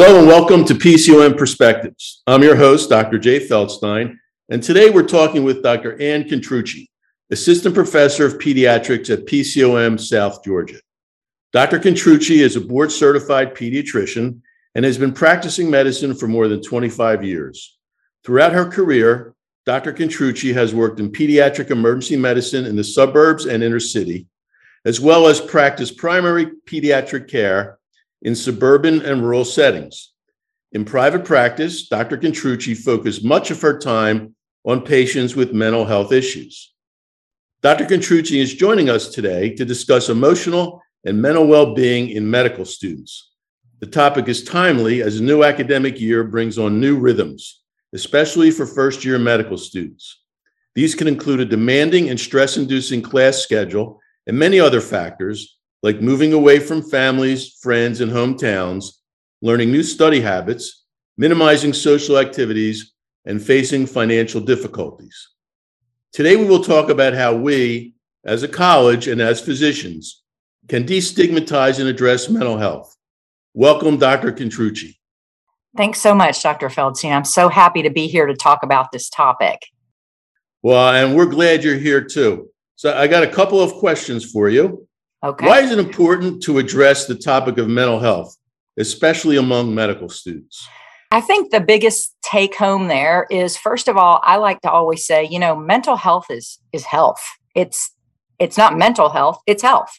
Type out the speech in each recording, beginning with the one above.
Hello and welcome to PCOM Perspectives. I'm your host, Dr. Jay Feldstein, and today we're talking with Dr. Ann Contrucci, Assistant Professor of Pediatrics at PCOM South Georgia. Dr. Contrucci is a board certified pediatrician and has been practicing medicine for more than 25 years. Throughout her career, Dr. Contrucci has worked in pediatric emergency medicine in the suburbs and inner city, as well as practiced primary pediatric care in suburban and rural settings. In private practice, Dr. Contrucci focused much of her time on patients with mental health issues. Dr. Contrucci is joining us today to discuss emotional and mental well being in medical students. The topic is timely as a new academic year brings on new rhythms especially for first year medical students. These can include a demanding and stress inducing class schedule and many other factors, like moving away from families, friends, and hometowns, learning new study habits, minimizing social activities, and facing financial difficulties. Today, we will talk about how we, as a college and as physicians, can destigmatize and address mental health. Welcome, Dr. Contrucci. Thanks so much, Dr. Feldstein. I'm so happy to be here to talk about this topic. Well, and we're glad you're here too. So, I got a couple of questions for you. Okay. Why is it important to address the topic of mental health, especially among medical students? I think the biggest take home there is first of all, I like to always say, you know, mental health is is health. It's it's not mental health, it's health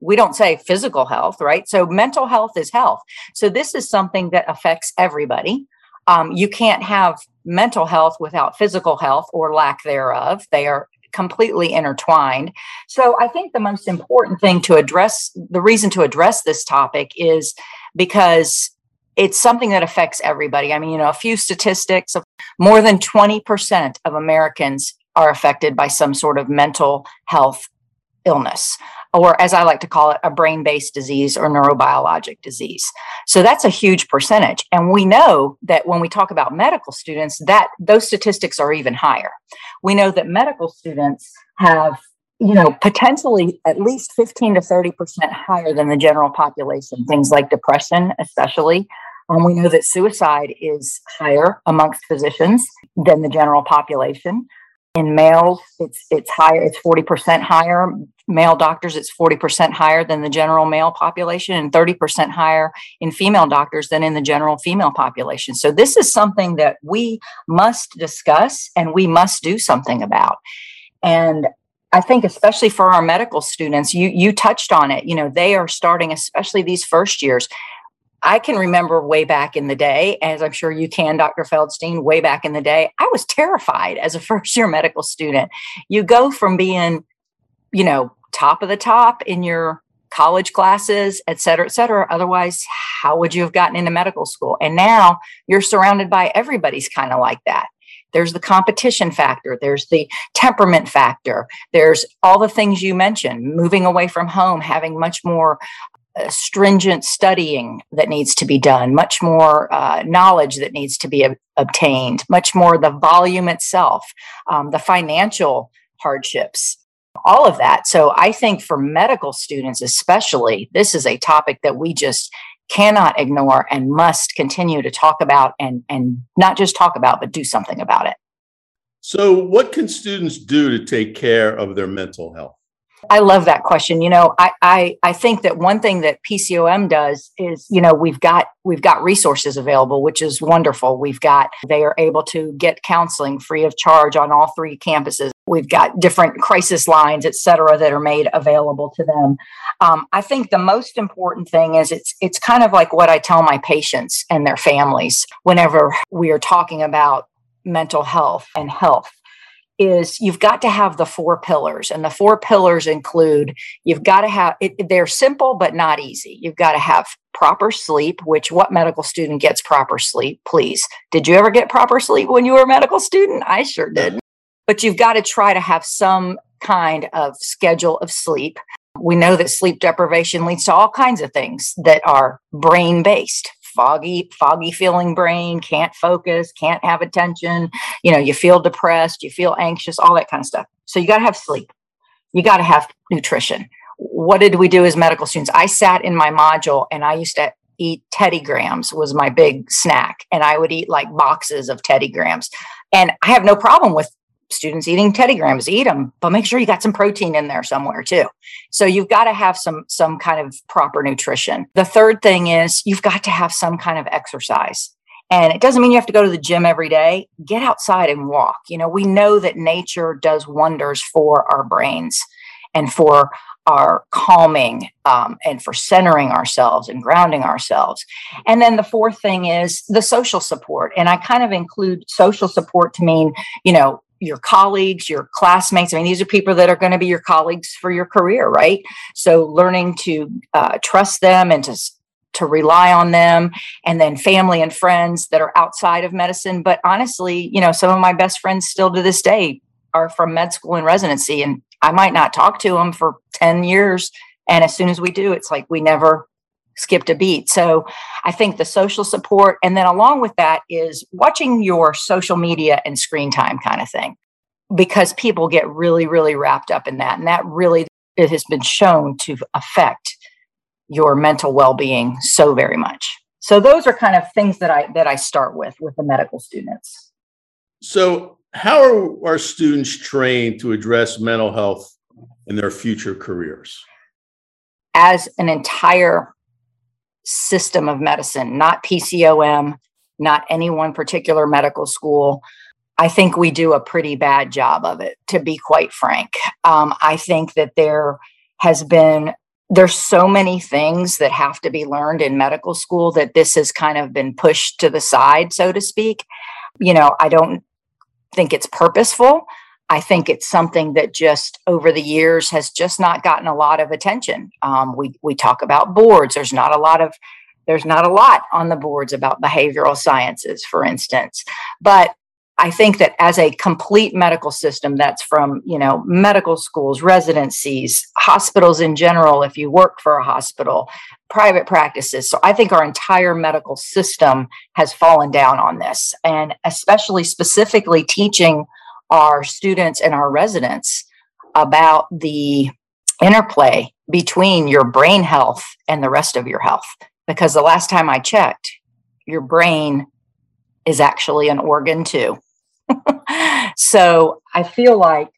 we don't say physical health, right? So mental health is health. So this is something that affects everybody. Um, you can't have mental health without physical health or lack thereof. They are completely intertwined. So I think the most important thing to address, the reason to address this topic is because it's something that affects everybody. I mean, you know, a few statistics of more than 20% of Americans are affected by some sort of mental health illness or as I like to call it, a brain based disease or neurobiologic disease. So that's a huge percentage. And we know that when we talk about medical students, that those statistics are even higher. We know that medical students have you know potentially at least 15 to 30 percent higher than the general population things like depression especially um, we know that suicide is higher amongst physicians than the general population in males it's it's higher it's 40% higher male doctors it's 40% higher than the general male population and 30% higher in female doctors than in the general female population so this is something that we must discuss and we must do something about and I think especially for our medical students, you you touched on it. You know, they are starting, especially these first years. I can remember way back in the day, as I'm sure you can, Dr. Feldstein, way back in the day, I was terrified as a first year medical student. You go from being, you know, top of the top in your college classes, et cetera, et cetera. Otherwise, how would you have gotten into medical school? And now you're surrounded by everybody's kind of like that. There's the competition factor, there's the temperament factor, there's all the things you mentioned, moving away from home, having much more stringent studying that needs to be done, much more uh, knowledge that needs to be ob- obtained, much more the volume itself, um, the financial hardships all of that. So I think for medical students, especially, this is a topic that we just cannot ignore and must continue to talk about and, and not just talk about, but do something about it. So, what can students do to take care of their mental health? I love that question. You know, I, I I think that one thing that PCOM does is, you know, we've got we've got resources available, which is wonderful. We've got they are able to get counseling free of charge on all three campuses. We've got different crisis lines, et cetera, that are made available to them. Um, I think the most important thing is it's it's kind of like what I tell my patients and their families whenever we are talking about mental health and health is you've got to have the four pillars and the four pillars include you've got to have it, they're simple but not easy. You've got to have proper sleep which what medical student gets proper sleep? Please. Did you ever get proper sleep when you were a medical student? I sure didn't. but you've got to try to have some kind of schedule of sleep. We know that sleep deprivation leads to all kinds of things that are brain based foggy foggy feeling brain can't focus can't have attention you know you feel depressed you feel anxious all that kind of stuff so you got to have sleep you got to have nutrition what did we do as medical students i sat in my module and i used to eat Teddy Grahams was my big snack. And I would eat like boxes of Teddy Grahams. And I have no problem with students eating Teddy Grahams, eat them, but make sure you got some protein in there somewhere too. So you've got to have some some kind of proper nutrition. The third thing is you've got to have some kind of exercise. And it doesn't mean you have to go to the gym every day. Get outside and walk. You know, we know that nature does wonders for our brains and for our calming um, and for centering ourselves and grounding ourselves. And then the fourth thing is the social support. And I kind of include social support to mean, you know, your colleagues, your classmates. I mean, these are people that are going to be your colleagues for your career, right? So learning to uh, trust them and to to rely on them and then family and friends that are outside of medicine but honestly you know some of my best friends still to this day are from med school and residency and i might not talk to them for 10 years and as soon as we do it's like we never skipped a beat. So i think the social support and then along with that is watching your social media and screen time kind of thing because people get really really wrapped up in that and that really it has been shown to affect your mental well-being so very much. So those are kind of things that i that i start with with the medical students. So how are our students trained to address mental health in their future careers? As an entire system of medicine not pcom not any one particular medical school I think we do a pretty bad job of it, to be quite frank. Um, I think that there has been there's so many things that have to be learned in medical school that this has kind of been pushed to the side, so to speak. You know, I don't think it's purposeful. I think it's something that just over the years has just not gotten a lot of attention. Um, we we talk about boards. There's not a lot of there's not a lot on the boards about behavioral sciences, for instance. But I think that as a complete medical system, that's from, you know, medical schools, residencies, hospitals in general, if you work for a hospital, private practices. So I think our entire medical system has fallen down on this. And especially specifically teaching our students and our residents about the interplay between your brain health and the rest of your health. Because the last time I checked, your brain is actually an organ too. so I feel like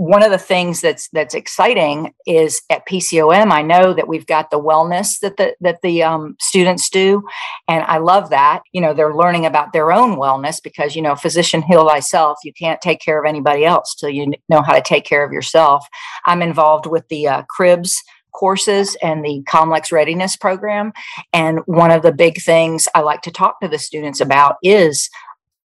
one of the things that's that's exciting is at PCOM. I know that we've got the wellness that the that the um, students do, and I love that. You know, they're learning about their own wellness because you know, physician heal thyself. You can't take care of anybody else till you know how to take care of yourself. I'm involved with the uh, Cribs courses and the Comlex Readiness Program, and one of the big things I like to talk to the students about is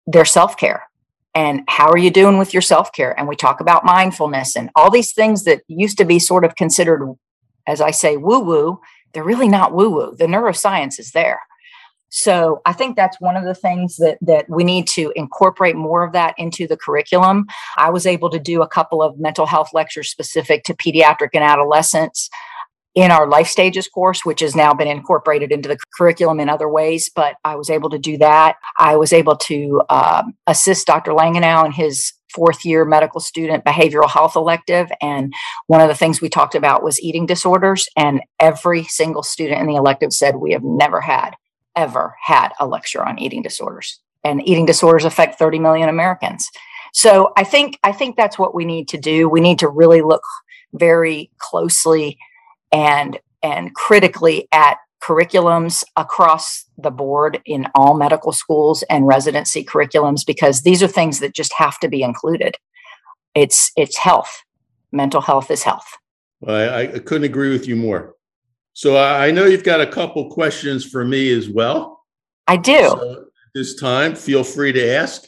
their self care and how are you doing with your self-care? And we talk about mindfulness and all these things that used to be sort of considered as i say woo woo they're really not woo woo the neuroscience is there. So i think that's one of the things that that we need to incorporate more of that into the curriculum. I was able to do a couple of mental health lectures specific to pediatric and adolescents in our life stages course, which has now been incorporated into the curriculum in other ways. But I was able to do that. I was able to um, assist Dr. Langenau in his fourth year medical student behavioral health elective. And one of the things we talked about was eating disorders. And every single student in the elective said, We have never had, ever had a lecture on eating disorders. And eating disorders affect 30 million Americans. So I think I think that's what we need to do. We need to really look very closely and and critically at curriculums across the board in all medical schools and residency curriculums because these are things that just have to be included. It's it's health. Mental health is health. Well, I, I couldn't agree with you more. So i know you've got a couple questions for me as well. I do. So this time feel free to ask.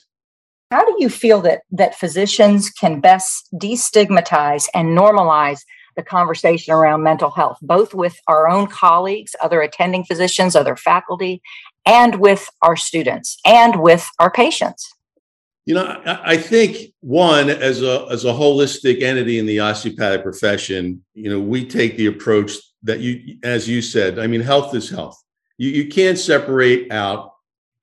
How do you feel that that physicians can best destigmatize and normalize the conversation around mental health, both with our own colleagues, other attending physicians, other faculty, and with our students and with our patients. You know, I think one, as a as a holistic entity in the osteopathic profession, you know, we take the approach that you, as you said, I mean, health is health. You, you can't separate out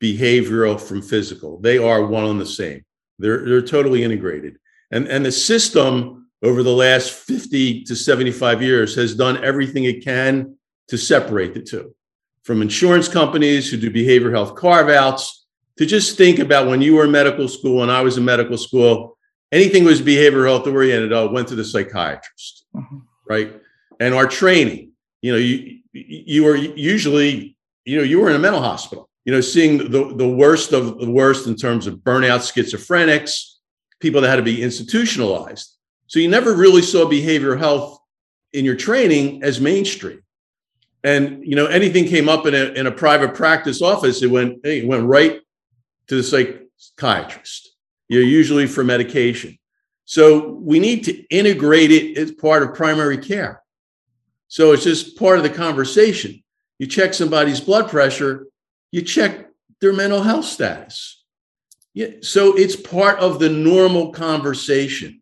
behavioral from physical. They are one and the same. They're they're totally integrated. And and the system over the last 50 to 75 years has done everything it can to separate the two. from insurance companies who do behavioral health carve outs to just think about when you were in medical school and I was in medical school, anything was behavioral health oriented, oh, went to the psychiatrist, mm-hmm. right? And our training, you know, you you were usually, you know, you were in a mental hospital, you know, seeing the, the worst of the worst in terms of burnout, schizophrenics, people that had to be institutionalized. So you never really saw behavioral health in your training as mainstream. And you know, anything came up in a in a private practice office, it went it went right to the psychiatrist. You know, usually for medication. So we need to integrate it as part of primary care. So it's just part of the conversation. You check somebody's blood pressure, you check their mental health status. Yeah, so it's part of the normal conversation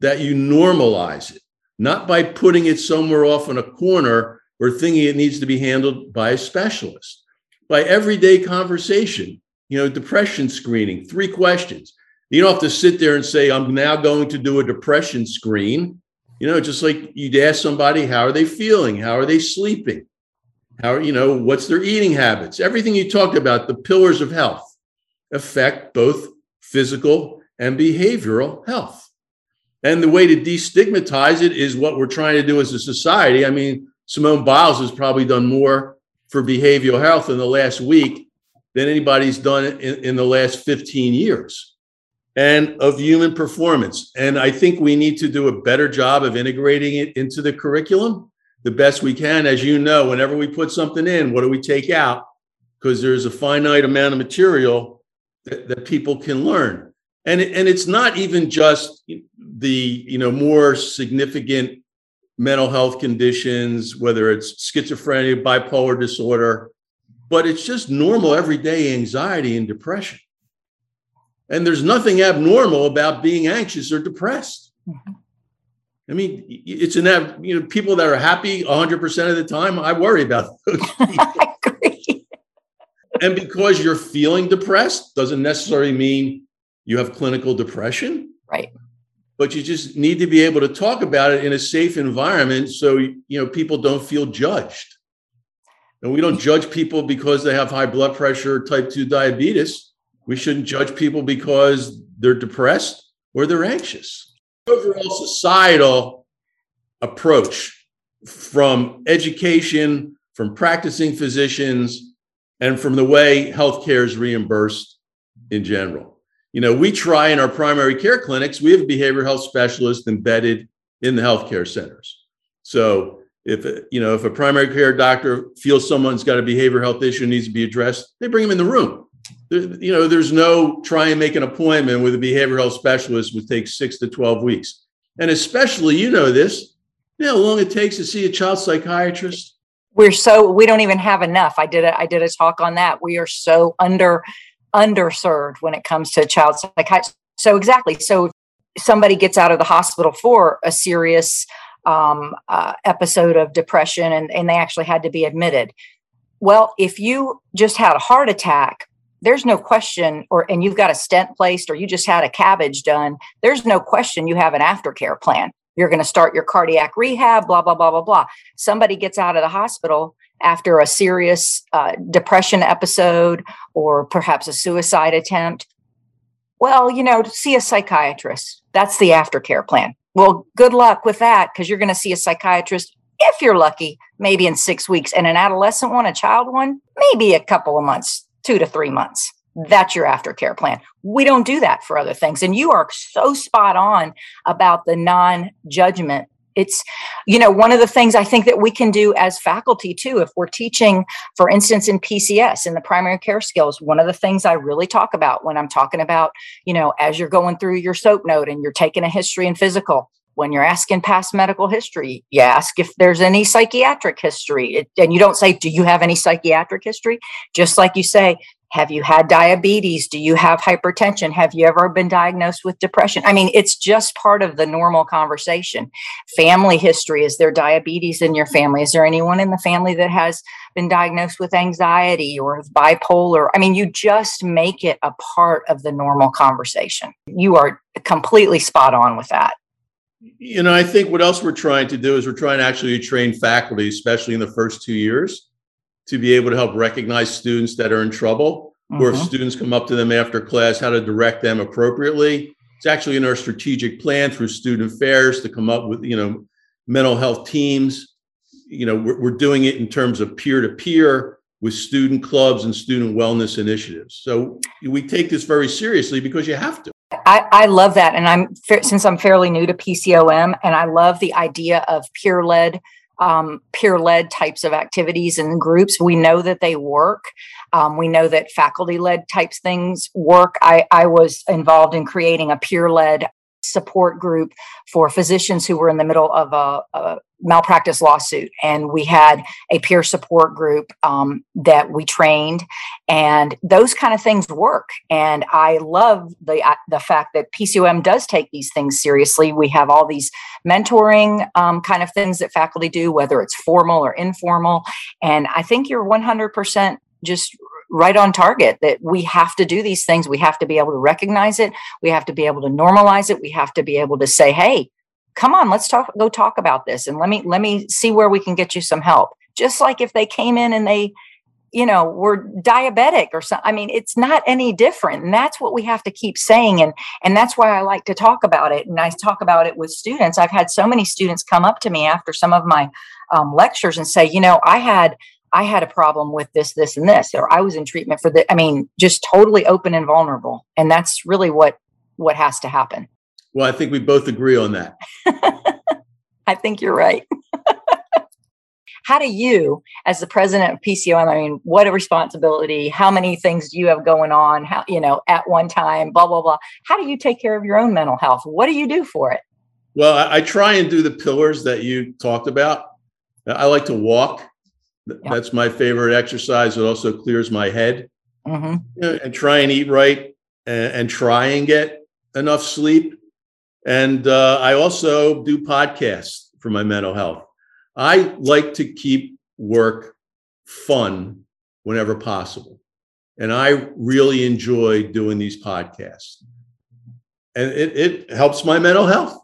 that you normalize it, not by putting it somewhere off in a corner or thinking it needs to be handled by a specialist. By everyday conversation, you know, depression screening, three questions. You don't have to sit there and say, I'm now going to do a depression screen. You know, just like you'd ask somebody, how are they feeling? How are they sleeping? How, you know, what's their eating habits? Everything you talked about, the pillars of health affect both physical and behavioral health. And the way to destigmatize it is what we're trying to do as a society. I mean, Simone Biles has probably done more for behavioral health in the last week than anybody's done in, in the last 15 years and of human performance. And I think we need to do a better job of integrating it into the curriculum the best we can. As you know, whenever we put something in, what do we take out? Because there's a finite amount of material that, that people can learn. And, and it's not even just the you know more significant mental health conditions, whether it's schizophrenia, bipolar disorder, but it's just normal everyday anxiety and depression. And there's nothing abnormal about being anxious or depressed. Mm-hmm. I mean, it's an you know people that are happy 100 percent of the time. I worry about those. I agree. and because you're feeling depressed doesn't necessarily mean you have clinical depression. Right. But you just need to be able to talk about it in a safe environment so you know people don't feel judged. And we don't judge people because they have high blood pressure type 2 diabetes. We shouldn't judge people because they're depressed or they're anxious overall societal approach from education, from practicing physicians, and from the way healthcare is reimbursed in general. You know, we try in our primary care clinics, we have behavioral health specialist embedded in the healthcare centers. So if you know if a primary care doctor feels someone's got a behavioral health issue needs to be addressed, they bring them in the room you know, there's no try and make an appointment with a behavioral health specialist would take six to 12 weeks. And especially, you know this, you know how long it takes to see a child psychiatrist? We're so we don't even have enough. I did a I did a talk on that. We are so under underserved when it comes to child psychiatry. So exactly. So somebody gets out of the hospital for a serious um, uh, episode of depression and, and they actually had to be admitted. Well, if you just had a heart attack there's no question or and you've got a stent placed or you just had a cabbage done there's no question you have an aftercare plan you're going to start your cardiac rehab blah blah blah blah blah somebody gets out of the hospital after a serious uh, depression episode or perhaps a suicide attempt well you know see a psychiatrist that's the aftercare plan well good luck with that because you're going to see a psychiatrist if you're lucky maybe in six weeks and an adolescent one a child one maybe a couple of months two to three months. That's your aftercare plan. We don't do that for other things. And you are so spot on about the non judgment. It's, you know, one of the things I think that we can do as faculty too, if we're teaching, for instance, in PCS, in the primary care skills, one of the things I really talk about when I'm talking about, you know, as you're going through your SOAP note and you're taking a history and physical, when you're asking past medical history, you ask if there's any psychiatric history. It, and you don't say, Do you have any psychiatric history? Just like you say, Have you had diabetes? Do you have hypertension? Have you ever been diagnosed with depression? I mean, it's just part of the normal conversation. Family history is there diabetes in your family? Is there anyone in the family that has been diagnosed with anxiety or bipolar? I mean, you just make it a part of the normal conversation. You are completely spot on with that you know, I think what else we're trying to do is we're trying to actually train faculty, especially in the first two years, to be able to help recognize students that are in trouble, mm-hmm. or if mm-hmm. students come up to them after class, how to direct them appropriately. It's actually in our strategic plan through student affairs to come up with, you know, mental health teams. You know, we're, we're doing it in terms of peer to peer with student clubs and student wellness initiatives. So we take this very seriously because you have to. I, I love that. And I'm, since I'm fairly new to PCOM, and I love the idea of peer led um, peer led types of activities and groups. We know that they work. Um, we know that faculty led types things work. I, I was involved in creating a peer led support group for physicians who were in the middle of a, a malpractice lawsuit. And we had a peer support group um, that we trained. And those kind of things work. And i love the uh, the fact that pcom does take these things seriously. We have all these mentoring um, kind of things that faculty do whether it's formal or informal. And i think you're 100% just right on target that we have to do these things. We have to be able to recognize it. We have to be able to normalize it. We have to be able to say, hey, come on, let's talk, go talk about this. And let me, let me see where we can get you some help. Just like if they came in and they, you know, were diabetic or something. I mean, it's not any different. And that's what we have to keep saying. And, and that's why I like to talk about it. And I talk about it with students. I've had so many students come up to me after some of my um, lectures and say, you know, I had I had a problem with this, this, and this, or I was in treatment for the. I mean, just totally open and vulnerable, and that's really what what has to happen. Well, I think we both agree on that. I think you're right. how do you, as the president of PCOM, I mean, what a responsibility! How many things do you have going on? How you know at one time? Blah blah blah. How do you take care of your own mental health? What do you do for it? Well, I, I try and do the pillars that you talked about. I like to walk. That's my favorite exercise. It also clears my head. Mm-hmm. You know, and try and eat right and, and, try and get enough sleep. And uh, I also do podcasts for my mental health. I like to keep work fun whenever possible. And I really enjoy doing these podcasts. And it, it helps my mental health.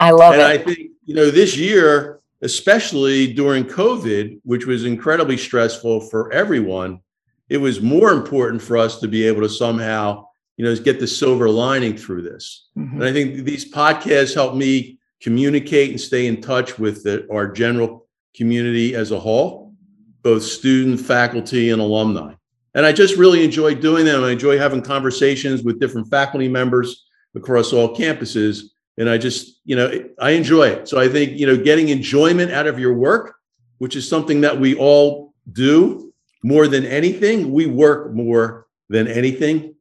I love and it. And I think, you know, this year, especially during COVID, which was incredibly stressful for everyone, it was more important for us to be able to somehow, you know, get the silver lining through this. Mm-hmm. And I think these podcasts help me communicate and stay in touch with the, our general community as a whole, both student, faculty, and alumni. And I just really enjoy doing them. I enjoy having conversations with different faculty members across all campuses and I just, you know, I enjoy it. So I think, you know, getting enjoyment out of your work, which is something that we all do more than anything, we work more than anything.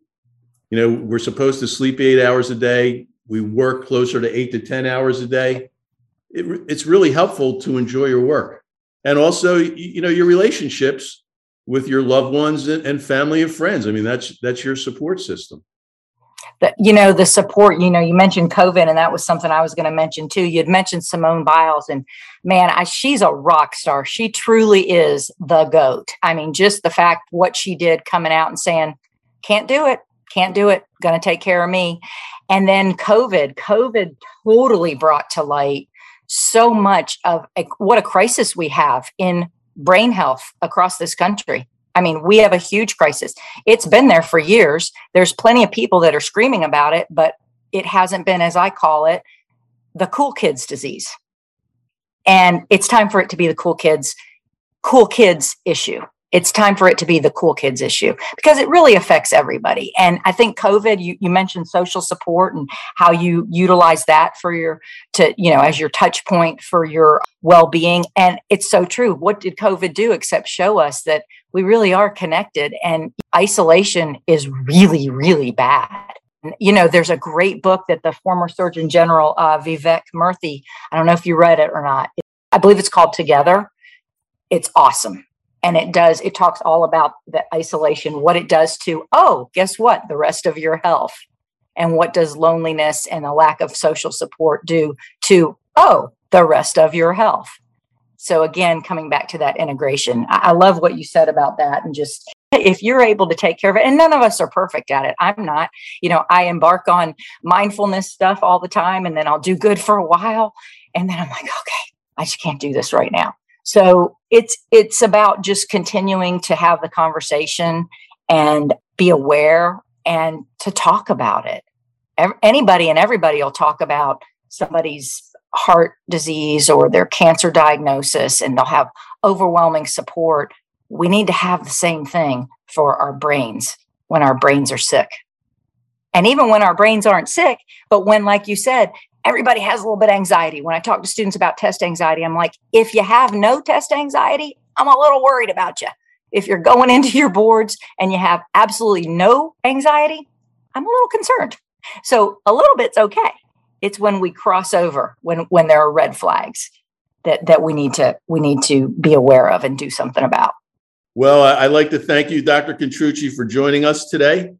You know, we're supposed to sleep eight hours a day. We work closer to eight to 10 hours a day. It, it's really helpful to enjoy your work. And also, you know, your relationships with your loved ones and family and friends. I mean, that's that's your support system you know the support you know you mentioned covid and that was something i was going to mention too. You'd mentioned simone biles and man I, she's a rock star. She truly is the goat. I mean just the fact what she did coming out and saying can't do it can't do it going to take care of me. And then covid covid totally brought to light so much of a, what a crisis we have in brain health across this country I mean, we have a huge crisis. It's been there for years. There's plenty of people that are screaming about it, but it hasn't been, as I call it, the cool kids disease. And it's time for it to be the cool kids, cool kids issue. It's time for it to be the cool kids issue because it really affects everybody. And I think COVID, you, you mentioned social support and how you utilize that for your, to, you know, as your touch point for your well being. And it's so true. What did COVID do except show us that we really are connected and isolation is really, really bad. You know, there's a great book that the former Surgeon General uh, Vivek Murthy, I don't know if you read it or not. I believe it's called Together. It's awesome. And it does, it talks all about the isolation, what it does to, oh, guess what? The rest of your health. And what does loneliness and a lack of social support do to, oh, the rest of your health? So again, coming back to that integration, I, I love what you said about that and just if you're able to take care of it and none of us are perfect at it i'm not you know i embark on mindfulness stuff all the time and then i'll do good for a while and then i'm like okay i just can't do this right now So it's it's about just continuing to have the conversation and be aware and to talk about it. Anybody and everybody will talk about somebody's heart disease or their cancer diagnosis and they'll have overwhelming support. We need to have the same thing for our brains when our brains are sick. And even when our brains aren't sick, but when, like you said, everybody has a little bit of anxiety. When I talk to students about test anxiety, I'm like, if you have no test anxiety, I'm a little worried about you. If you're going into your boards and you have absolutely no anxiety, I'm a little concerned. So a little bit's okay. It's when we cross over, when when there are red flags that that we need to we need to be aware of and do something about. Well, I'd like to thank you, Dr. Contrucci, for joining us today.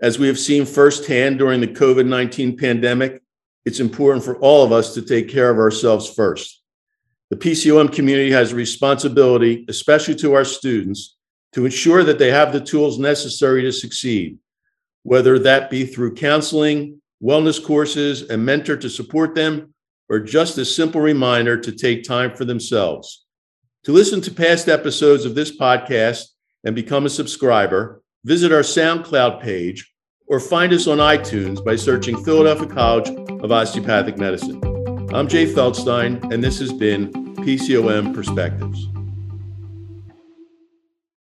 As we have seen firsthand during the COVID 19 pandemic, it's important for all of us to take care of ourselves first. The PCOM community has a responsibility, especially to our students, to ensure that they have the tools necessary to succeed, whether that be through counseling, wellness courses, a mentor to support them, or just a simple reminder to take time for themselves. To listen to past episodes of this podcast and become a subscriber, visit our SoundCloud page or find us on iTunes by searching Philadelphia College of Osteopathic Medicine. I'm Jay Feldstein, and this has been PCOM Perspectives.